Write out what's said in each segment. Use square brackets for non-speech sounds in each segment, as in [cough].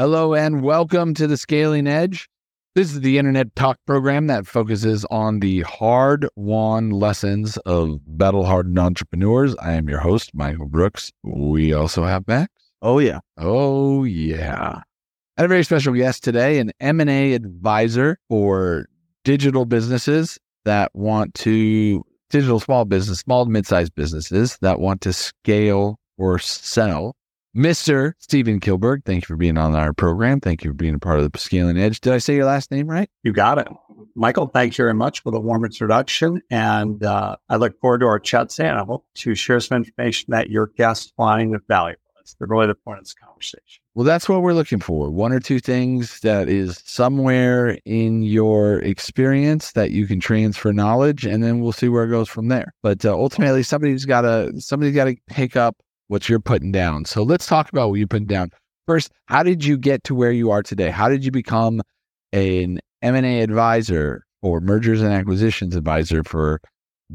Hello and welcome to the Scaling Edge. This is the internet talk program that focuses on the hard won lessons of battle hardened entrepreneurs. I am your host, Michael Brooks. We also have Max. Oh yeah. Oh yeah. And a very special guest today, an M&A advisor for digital businesses that want to digital small business, small to mid-sized businesses that want to scale or sell Mr. Steven Kilberg, thank you for being on our program. Thank you for being a part of the Scaling Edge. Did I say your last name right? You got it. Michael, thank you very much for the warm introduction. And uh, I look forward to our chat today. And I hope to share some information that your guests find valuable. That's really the point of this conversation. Well, that's what we're looking for. One or two things that is somewhere in your experience that you can transfer knowledge, and then we'll see where it goes from there. But uh, ultimately, somebody's got to somebody's got to pick up what you're putting down. So let's talk about what you're putting down. First, how did you get to where you are today? How did you become an M&A advisor or mergers and acquisitions advisor for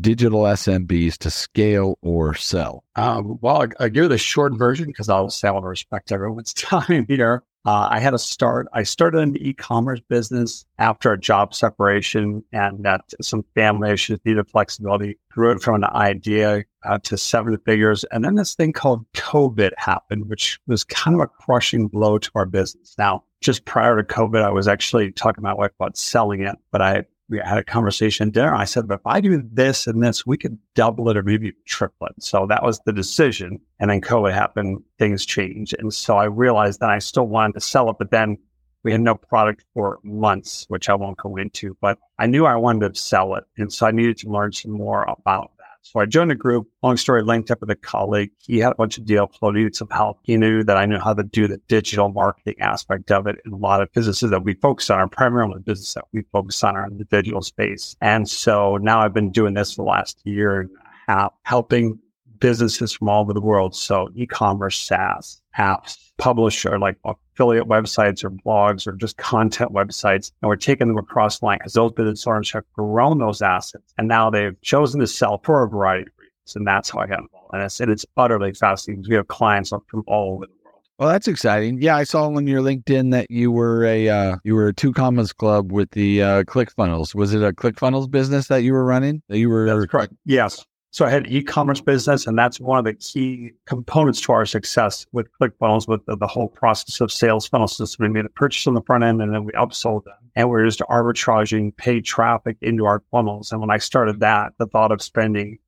digital SMBs to scale or sell? Um, well, I, I give the short version because I'll say respect everyone's [laughs] time here. Uh, I had a start. I started an e-commerce business after a job separation and that some family issues needed flexibility. Grew it from an idea uh, to seven figures. And then this thing called COVID happened, which was kind of a crushing blow to our business. Now, just prior to COVID, I was actually talking to my wife about selling it, but I we had a conversation dinner. I said, but if I do this and this, we could double it or maybe triple it. So that was the decision. And then COVID happened, things changed. And so I realized that I still wanted to sell it, but then we had no product for months, which I won't go into, but I knew I wanted to sell it. And so I needed to learn some more about so I joined a group. Long story, linked up with a colleague. He had a bunch of deal flow, needed some help. He knew that I knew how to do the digital marketing aspect of it. And a lot of businesses that we focus on are primarily business that we focus on are in the digital space. And so now I've been doing this for the last year and a half, helping businesses from all over the world. So e-commerce, SaaS, apps, publisher, like affiliate websites or blogs or just content websites. And we're taking them across the line because those business owners have grown those assets. And now they've chosen to sell for a variety of reasons. And that's how I got involved. And it's, it's utterly fascinating because we have clients from all over the world. Well, that's exciting. Yeah, I saw on your LinkedIn that you were a uh, you were a two commas club with the uh, ClickFunnels. Was it a ClickFunnels business that you were running? That you were that's correct. Yes. So I had e-commerce business, and that's one of the key components to our success with ClickFunnels, with the, the whole process of sales funnel system. We made a purchase on the front end, and then we upsold them, and we're just arbitraging paid traffic into our funnels. And when I started that, the thought of spending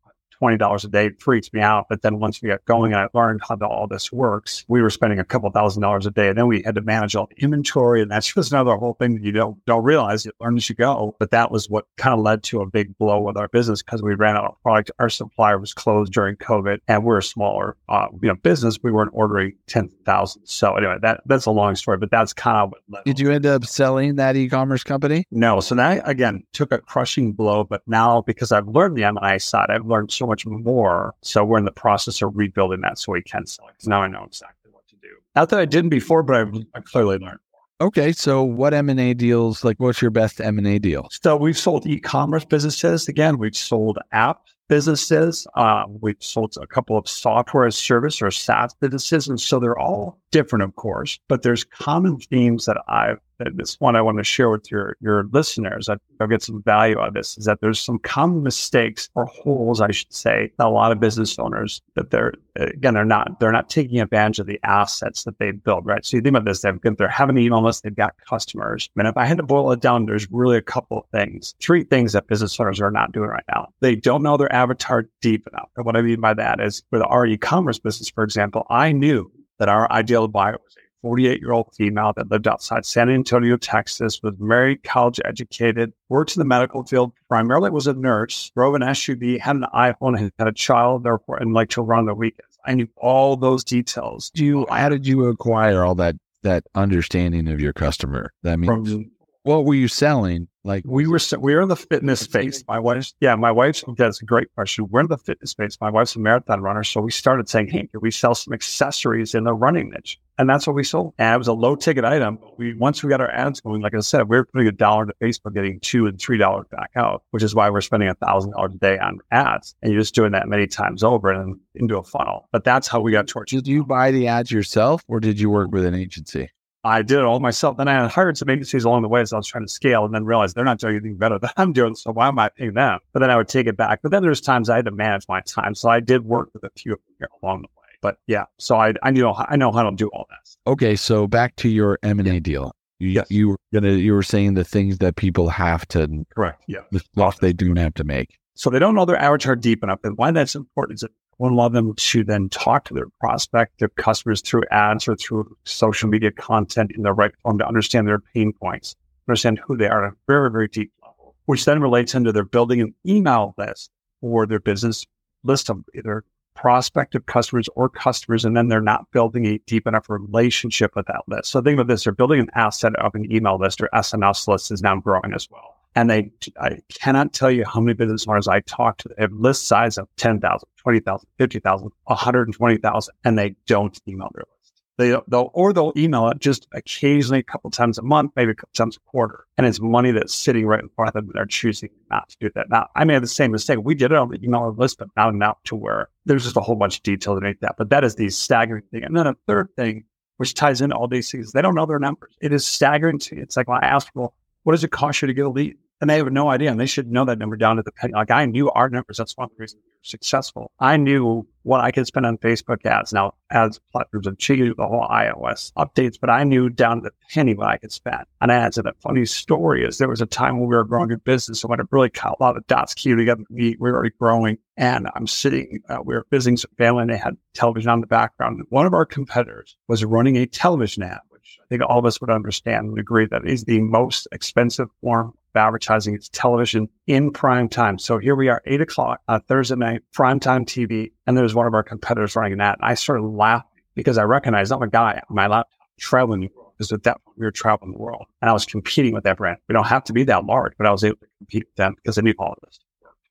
$20 a day freaks me out. But then once we got going and I learned how the, all this works, we were spending a couple thousand dollars a day. And then we had to manage all the inventory. And that's [laughs] just another whole thing that you don't, don't realize. You learn as you go. But that was what kind of led to a big blow with our business because we ran out of product. Our supplier was closed during COVID and we're a smaller, uh, you know, business. We weren't ordering tens of thousands. So anyway, that, that's a long story, but that's kind of what Did you end up selling that e-commerce company? No. So that again took a crushing blow, but now because I've learned the M&A side, I've learned so much more. So we're in the process of rebuilding that so we can sell it. Now I know exactly what to do. Not that I didn't before, but I've, I've clearly learned. Okay, so what M and A deals? Like, what's your best M and A deal? So we've sold e-commerce businesses. Again, we've sold app businesses. Uh, we've sold a couple of software as service or SaaS businesses, and so they're all different, of course. But there's common themes that I've this one I want to share with your your listeners. I, will get some value out of this. Is that there's some common mistakes or holes, I should say, a lot of business owners that they're again they're not they're not taking advantage of the assets that they build. Right. So you think about this: they've they're having an email list, they've got customers. Mean, if I had to boil it down, there's really a couple of things, three things that business owners are not doing right now. They don't know their avatar deep enough. And what I mean by that is with our e-commerce business, for example, I knew that our ideal buyer was a 48 year old female that lived outside San Antonio, Texas, was married, college educated, worked in the medical field, primarily was a nurse, drove an SUV, had an iPhone, and had a child, therefore, and like to run the weekends. I knew all those details. Do you, how did you acquire all that, that understanding of your customer? That means, From, what were you selling like we were, we were in the fitness space. My wife's, yeah, my wife's, that's a great question. We're in the fitness space. My wife's a marathon runner. So we started saying, Hey, can we sell some accessories in the running niche? And that's what we sold. And it was a low ticket item. We, once we got our ads going, like I said, we were putting a dollar into Facebook, getting two and three dollars back out, which is why we're spending a thousand dollars a day on ads. And you're just doing that many times over and into a funnel. But that's how we got towards. Did you buy the ads yourself or did you work with an agency? I did it all myself. Then I hired some agencies along the way as I was trying to scale and then realized they're not doing anything better than [laughs] I'm doing. So why am I paying them? But then I would take it back. But then there's times I had to manage my time. So I did work with a few of them along the way. But yeah, so I, I know I know how to do all this. Okay, so back to your M and A deal. You, Yes. you were gonna you were saying the things that people have to Correct. Yeah. the stuff they do have to make. So they don't know their avatar deep enough. And why that's important is that one allow them to then talk to their prospective customers through ads or through social media content in the right form to understand their pain points, understand who they are at a very, very deep level, which then relates into their building an email list for their business list of either prospective customers or customers, and then they're not building a deep enough relationship with that list. So think about this: they're building an asset of an email list or SMS list is now growing as well. And they, I cannot tell you how many business owners I talk to have list size of 10,000, 20,000, 50,000, 120,000, and they don't email their list. They, they'll, or they'll email it just occasionally a couple times a month, maybe a couple times a quarter. And it's money that's sitting right in front of them. And they're choosing not to do that. Now, I made the same mistake. We did it on the email list, but not enough to where there's just a whole bunch of detail underneath that. But that is the staggering thing. And then a third thing, which ties into all these things, they don't know their numbers. It is staggering to. It's like when I ask people, what does it cost you to get a lead? And they have no idea. And they should know that number down to the penny. Like I knew our numbers. That's one of the reasons we were successful. I knew what I could spend on Facebook ads. Now, ads platforms have changed the whole iOS updates, but I knew down to the penny what I could spend on ads. And the funny story is there was a time when we were growing a business. and when it really caught a lot of dots key together, we, we were already growing. And I'm sitting, uh, we were visiting some family and they had television on the background. One of our competitors was running a television ad, which I think all of us would understand and agree that is the most expensive form of advertising. It's television in prime time. So here we are, eight o'clock on Thursday night, prime time TV, and there's one of our competitors running that. And I started laughing because I recognized I'm a guy on my laptop traveling the world. Because at that point we were traveling the world, and I was competing with that brand. We don't have to be that large, but I was able to compete with them because I knew all of this.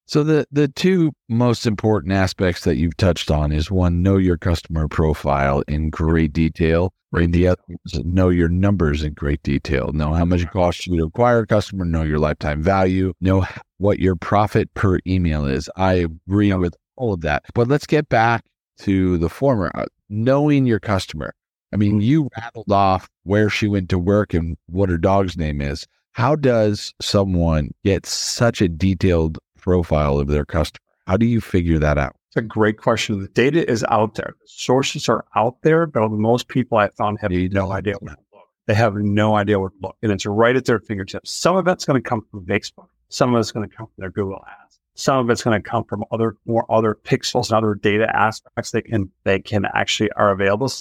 So the the two most important aspects that you've touched on is one, know your customer profile in great detail. and the other is know your numbers in great detail. Know how much it costs you to acquire a customer, know your lifetime value, know what your profit per email is. I agree with all of that. But let's get back to the former, uh, knowing your customer. I mean, you rattled off where she went to work and what her dog's name is. How does someone get such a detailed profile of their customer? How do you figure that out? It's a great question. The data is out there. The sources are out there, but most people I found have You no idea where to look. They have no idea where to look, and it's right at their fingertips. Some of it's going to come from Facebook. Some of it's going to come from their Google ads. Some of it's going to come from other more other pixels and other data aspects they can they can actually are available.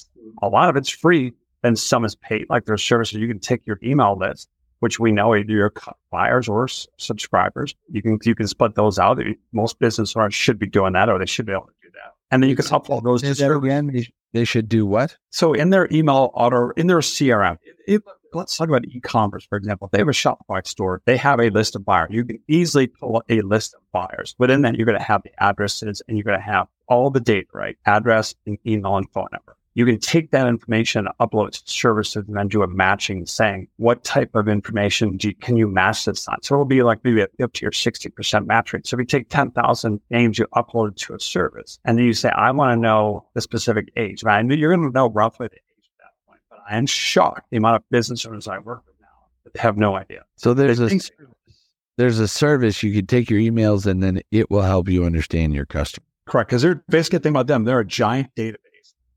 A lot of it's free, and some is paid. Like there's services you can take your email list, which we know either your buyers or s- subscribers. You can you can split those out. Most business owners should be doing that, or they should be able to do that. And then you can upload those to Say that again. They, should do what? so in their email auto, in their CRM, if, let's talk about e-commerce, for example. If they have a Shopify store, they have a list of buyers. You can easily pull a list of buyers. Within that, you're going to have the addresses and you're going to have all the data, right? Address, and email, and phone number. You can take that information, and upload it to services, and then do a matching saying, what type of information do you, can you match this on? So it'll be like maybe a 50 or 60% match rate. So if you take 10,000 names you upload it to a service, and then you say, I want to know the specific age. Right? I knew you're going to know roughly the age at that point, but I am shocked the amount of business owners I work with now that have no idea. So there's They a think- there's a service you could take your emails and then it will help you understand your customer. Correct. Because they're basically think about them. They're a giant database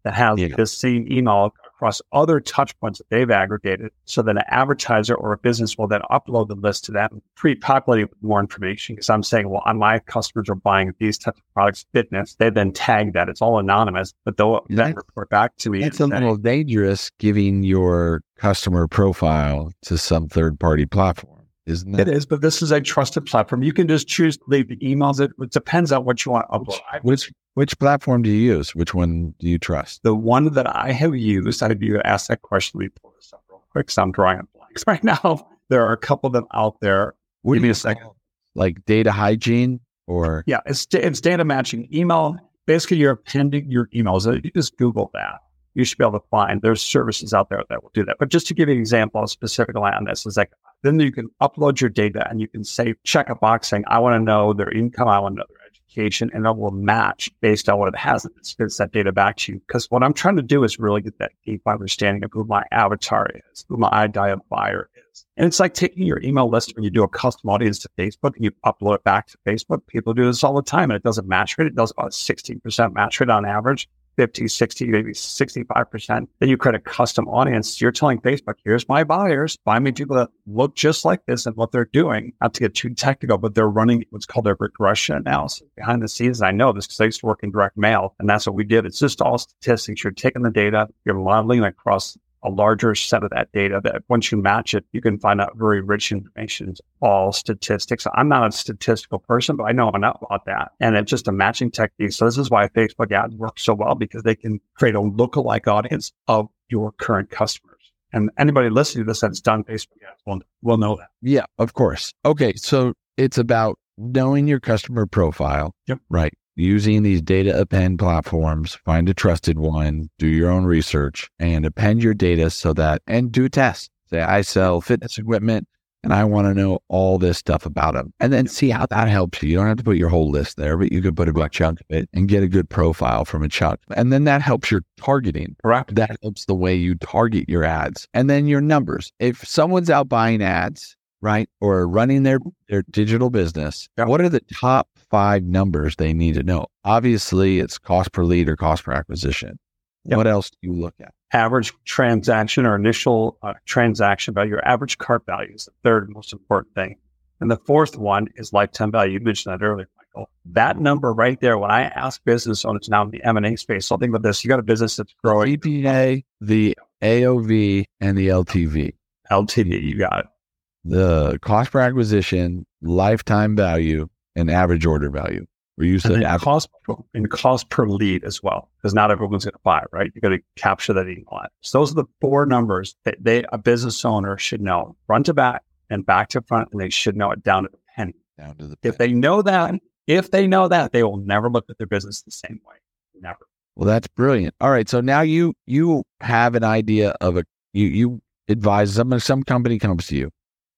that has Yeah. this same email across other touch points that they've aggregated so that an advertiser or a business will then upload the list to that and pre-populate it with more information. Because I'm saying, well, my customers are buying these types of products, fitness. They then tag that. It's all anonymous, but they'll then report back to me. It's a little dangerous giving your customer profile to some third party platform, isn't It it? is, but this is a trusted platform. You can just choose to leave the emails. It, it depends on what you want to upload. I- Which which platform do you use? Which one do you trust? the one that I have used, I'd you asked that question. Let me pull this up real quick. So I'm drawing on blanks [laughs] right now. There are a couple of them out there. What Give me a second. Like data hygiene or Yeah, it's da- it's data matching. Email. Basically, you're appending your emails. You just Google that. You should be able to find there's services out there that will do that. But just to give you an example, specifically on this is like then you can upload your data and you can say check a box saying I want to know their income, I want to know their education, and it will match based on what it has. It spits that data back to you. Because what I'm trying to do is really get that deep understanding of who my avatar is, who my ideal buyer is. And it's like taking your email list when you do a custom audience to Facebook and you upload it back to Facebook. People do this all the time and it doesn't match rate. It does about 16% match rate on average. 50, 60, maybe 65%. Then you create a custom audience. You're telling Facebook, here's my buyers. Find me people that look just like this and what they're doing. Not to get too technical, but they're running what's called a regression analysis behind the scenes. I know this because I used to work in direct mail and that's what we did. It's just all statistics. You're taking the data, you're modeling across a larger set of that data that once you match it, you can find out very rich information. It's all statistics. I'm not a statistical person, but I know enough about that. And it's just a matching technique. So this is why Facebook ads work so well because they can create a lookalike audience of your current customers. And anybody listening to this that's done Facebook ads will, will know that. Yeah, of course. Okay. So it's about knowing your customer profile. Yep. Right using these data append platforms, find a trusted one, do your own research and append your data so that, and do tests. Say, I sell fitness equipment and I want to know all this stuff about them and then see how that helps you. You don't have to put your whole list there, but you could put a big chunk of it and get a good profile from a chunk. And then that helps your targeting. Correct. That helps the way you target your ads and then your numbers. If someone's out buying ads, right, or running their, their digital business, Yeah. what are the top five numbers they need to know. Obviously, it's cost per lead or cost per acquisition. Yep. What else do you look at? Average transaction or initial uh, transaction value, your average cart value is the third most important thing. And the fourth one is lifetime value. You mentioned that earlier, Michael. That number right there, when I ask business owners now in the M&A space, so think about this. You got a business that's growing. CPA, the AOV, and the LTV. LTV, you got it. The cost per acquisition, lifetime value, and average order value. We're used And to cost, and cost per lead as well, because not everyone's going to buy, right? You got to capture that email ad. So those are the four numbers that they, a business owner should know front to back and back to front, and they should know it down to the penny. down to the If they know that, if they know that, they will never look at their business the same way. Never. Well, that's brilliant. All right, so now you you have an idea of a you you advise some some company comes to you.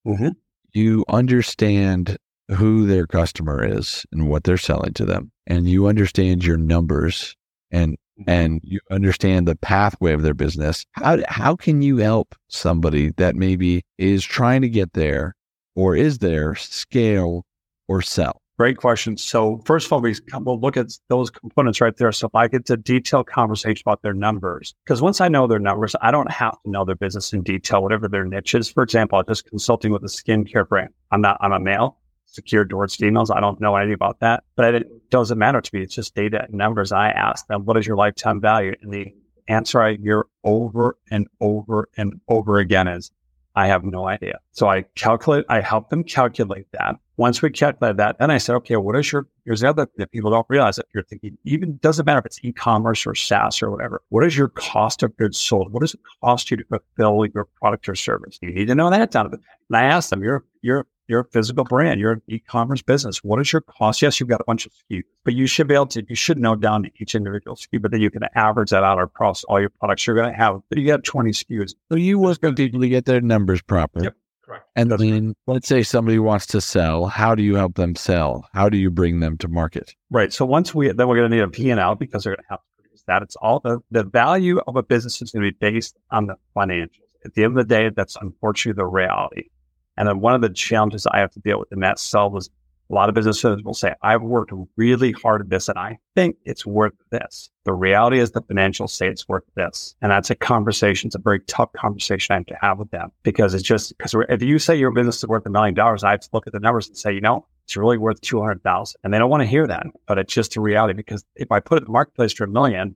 Mhm. You understand who their customer is and what they're selling to them, and you understand your numbers and mm-hmm. and you understand the pathway of their business. How how can you help somebody that maybe is trying to get there or is there scale or sell? Great question. So first of all, we come- we'll look at those components right there. So if I get to detailed conversation about their numbers, because once I know their numbers, I don't have to know their business in detail, whatever their niche is. For example, I'm just consulting with a skincare brand. I'm not, I'm a male, secure towards females. I don't know anything about that, but it doesn't matter to me. It's just data and numbers. I ask them, what is your lifetime value? And the answer I hear over and over and over again is, I have no idea. So I calculate, I help them calculate that. Once we calculate that, then I said, okay, what is your, here's the other thing that people don't realize that you're thinking, even doesn't matter if it's e-commerce or SaaS or whatever. What is your cost of goods sold? What does it cost you to fulfill your product or service? You need to know that down to the, and I asked them, you're, you're, you're a physical brand. You're an e-commerce business. What is your cost? Yes, you've got a bunch of SKUs, but you should be able to, you should know down to each individual SKU, but then you can average that out across all your products. You're going to have, you got 20 SKUs. So you work with people to get their numbers proper. Yep. Correct. And That's then let's say somebody wants to sell. How do you help them sell? How do you bring them to market? Right. So once we, then we're going to need a P&L because they're going to have to produce that. It's all the, the value of a business is going to be based on the financials. At the end of the day, that's unfortunately the reality. And then one of the challenges I have to deal with in that sell is a lot of business owners will say, I've worked really hard at this and I think it's worth this. The reality is the financials say it's worth this. And that's a conversation. It's a very tough conversation I have to have with them because it's just because if you say your business is worth a million dollars, I have to look at the numbers and say, you know, it's really worth 200,000. And they don't want to hear that, but it's just a reality because if I put it in the marketplace for a million,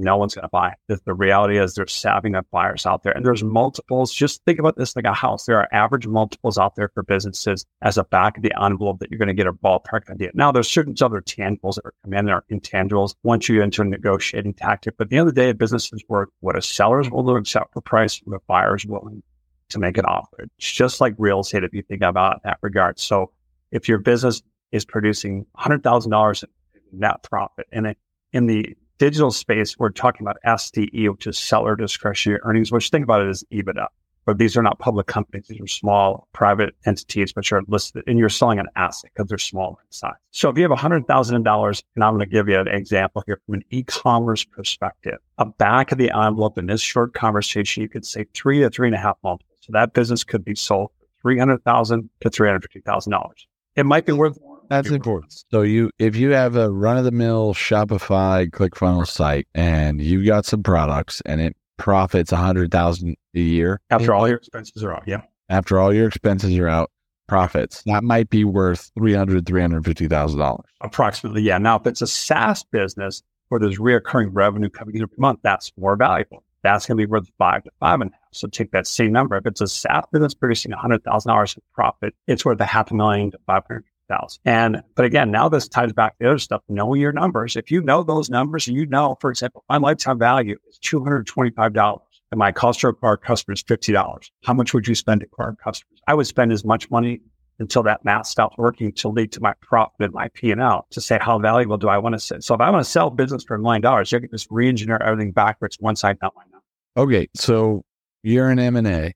no one's going to buy. The, the reality is there's savvy enough buyers out there and there's multiples. Just think about this like a house. There are average multiples out there for businesses as a back of the envelope that you're going to get a ballpark idea. Now there's certain other tangibles that are come in that are intangibles once you enter a negotiating tactic. But at the end of the day, a business is worth what a seller's willing to accept for price, what a buyer's willing to make an offer. It's just like real estate if you think about in that regard. So if your business is producing $100,000 in net profit and it, in the digital space, we're talking about SDE, which is seller discretionary earnings, which think about it as EBITDA. but these are not public companies. These are small private entities, which are listed and you're selling an asset because they're smaller in size. So if you have $100,000, and I'm going to give you an example here from an e-commerce perspective, a back of the envelope in this short conversation, you could say three to three and a half multiples. So that business could be sold for 300,000 to $350,000. It might be worth. That's important. So you, if you have a run of the mill Shopify ClickFunnels site and you've got some products and it profits a hundred thousand a year after all your expenses are out, yeah. After all your expenses are out, profits that might be worth three hundred, three hundred fifty thousand dollars approximately. Yeah. Now, if it's a SaaS business where there's reoccurring revenue coming in every month, that's more valuable. That's going to be worth five to five and a half. So take that same number. If it's a SaaS business producing hundred thousand dollars in profit, it's worth a half a million to five hundred thousand. And but again, now this ties back to the other stuff. Know your numbers. If you know those numbers, you know, for example, my lifetime value is two hundred twenty-five dollars. And my cost to acquire customers fifty dollars. How much would you spend to acquire customers? I would spend as much money until that math stops working to lead to my profit and my P and L to say how valuable do I want to sell. So if I want to sell business for a million dollars, you can just re-engineer everything backwards once I know my number. Okay, so you're an M and A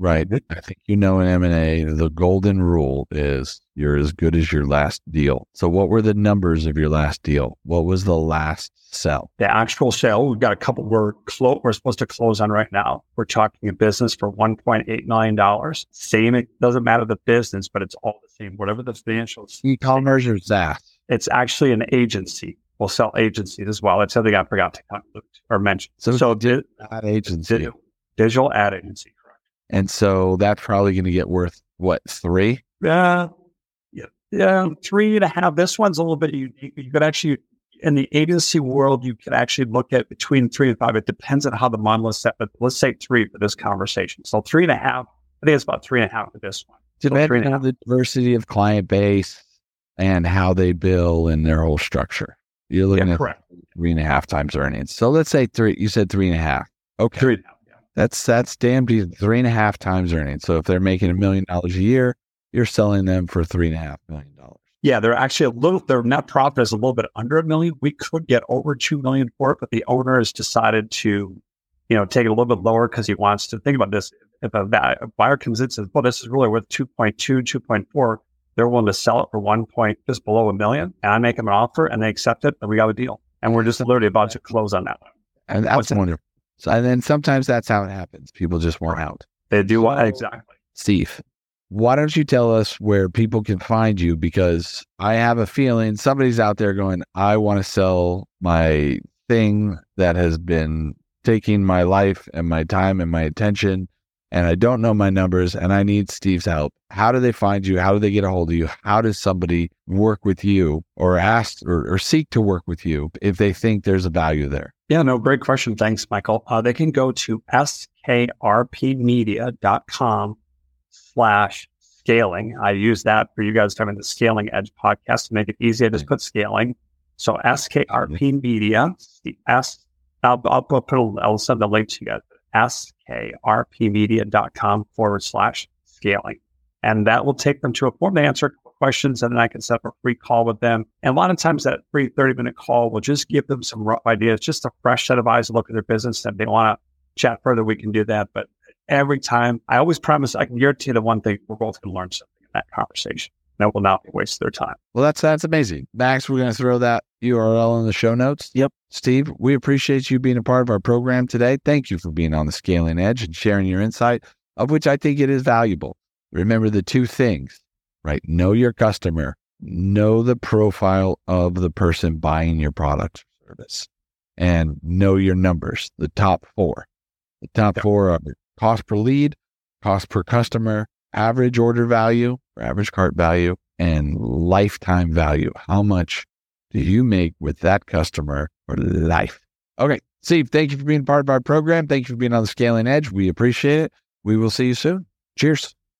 Right. I think you know in M&A, the golden rule is you're as good as your last deal. So what were the numbers of your last deal? What was the last sell? The actual sale, we've got a couple we're, clo- we're supposed to close on right now. We're talking a business for $1.8 million. Same, it doesn't matter the business, but it's all the same. Whatever the financials. E-commerce or SaaS? It's actually an agency. We'll sell agencies as well. That's something I forgot to conclude or mention. So, so did, ad agency. digital ad agency. And so that's probably going to get worth what, three? Uh, yeah, yeah, three and a half. This one's a little bit unique. You could actually, in the agency world, you could actually look at between three and five. It depends on how the model is set, but let's say three for this conversation. So three and a half. I think it's about three and a half for this one. Depending so on the diversity of client base and how they bill and their whole structure. You're looking yeah, at correct. three and a half times earnings. So let's say three. You said three and a half. Okay. Three and a half. That's that's damn. Three and a half times earnings. So if they're making a million dollars a year, you're selling them for three and a half million dollars. Yeah, they're actually a little. Their net profit is a little bit under a million. We could get over two million for it, but the owner has decided to, you know, take it a little bit lower because he wants to think about this. If a, a buyer comes in and says, "Well, this is really worth 2.2, 2.4," they're willing to sell it for one point just below a million, and I make them an offer and they accept it, and we got a deal. And we're just literally about to close on that. And that's wonderful. So, and then sometimes that's how it happens. People just want out. They do what exactly. Steve, why don't you tell us where people can find you? Because I have a feeling somebody's out there going, I want to sell my thing that has been taking my life and my time and my attention and I don't know my numbers and I need Steve's help. How do they find you? How do they get a hold of you? How does somebody work with you or ask or, or seek to work with you if they think there's a value there? Yeah, no, great question. Thanks, Michael. Uh, they can go to skrpmedia.com slash scaling. I use that for you guys having the Scaling Edge podcast to make it easy. I just put scaling. So SKRP Media, S, I'll, I'll put, I'll send the link to you guys skrpmedia.com forward slash scaling. And that will take them to a form to answer questions and then I can set up a free call with them. And a lot of times that free 30 minute call will just give them some rough ideas, just a fresh set of eyes to look at their business. And if they want to chat further, we can do that. But every time I always promise I can guarantee the one thing we're both going to learn something in that conversation. That will not waste their time. Well, that's that's amazing. Max, we're going to throw that URL in the show notes. Yep. Steve, we appreciate you being a part of our program today. Thank you for being on the Scaling Edge and sharing your insight, of which I think it is valuable. Remember the two things, right? Know your customer, know the profile of the person buying your product or service, and know your numbers, the top four. The top yep. four are cost per lead, cost per customer, average order value or average cart value, and lifetime value. How much do you make with that customer for life? Okay. Steve, thank you for being part of our program. Thank you for being on the Scaling Edge. We appreciate it. We will see you soon. Cheers.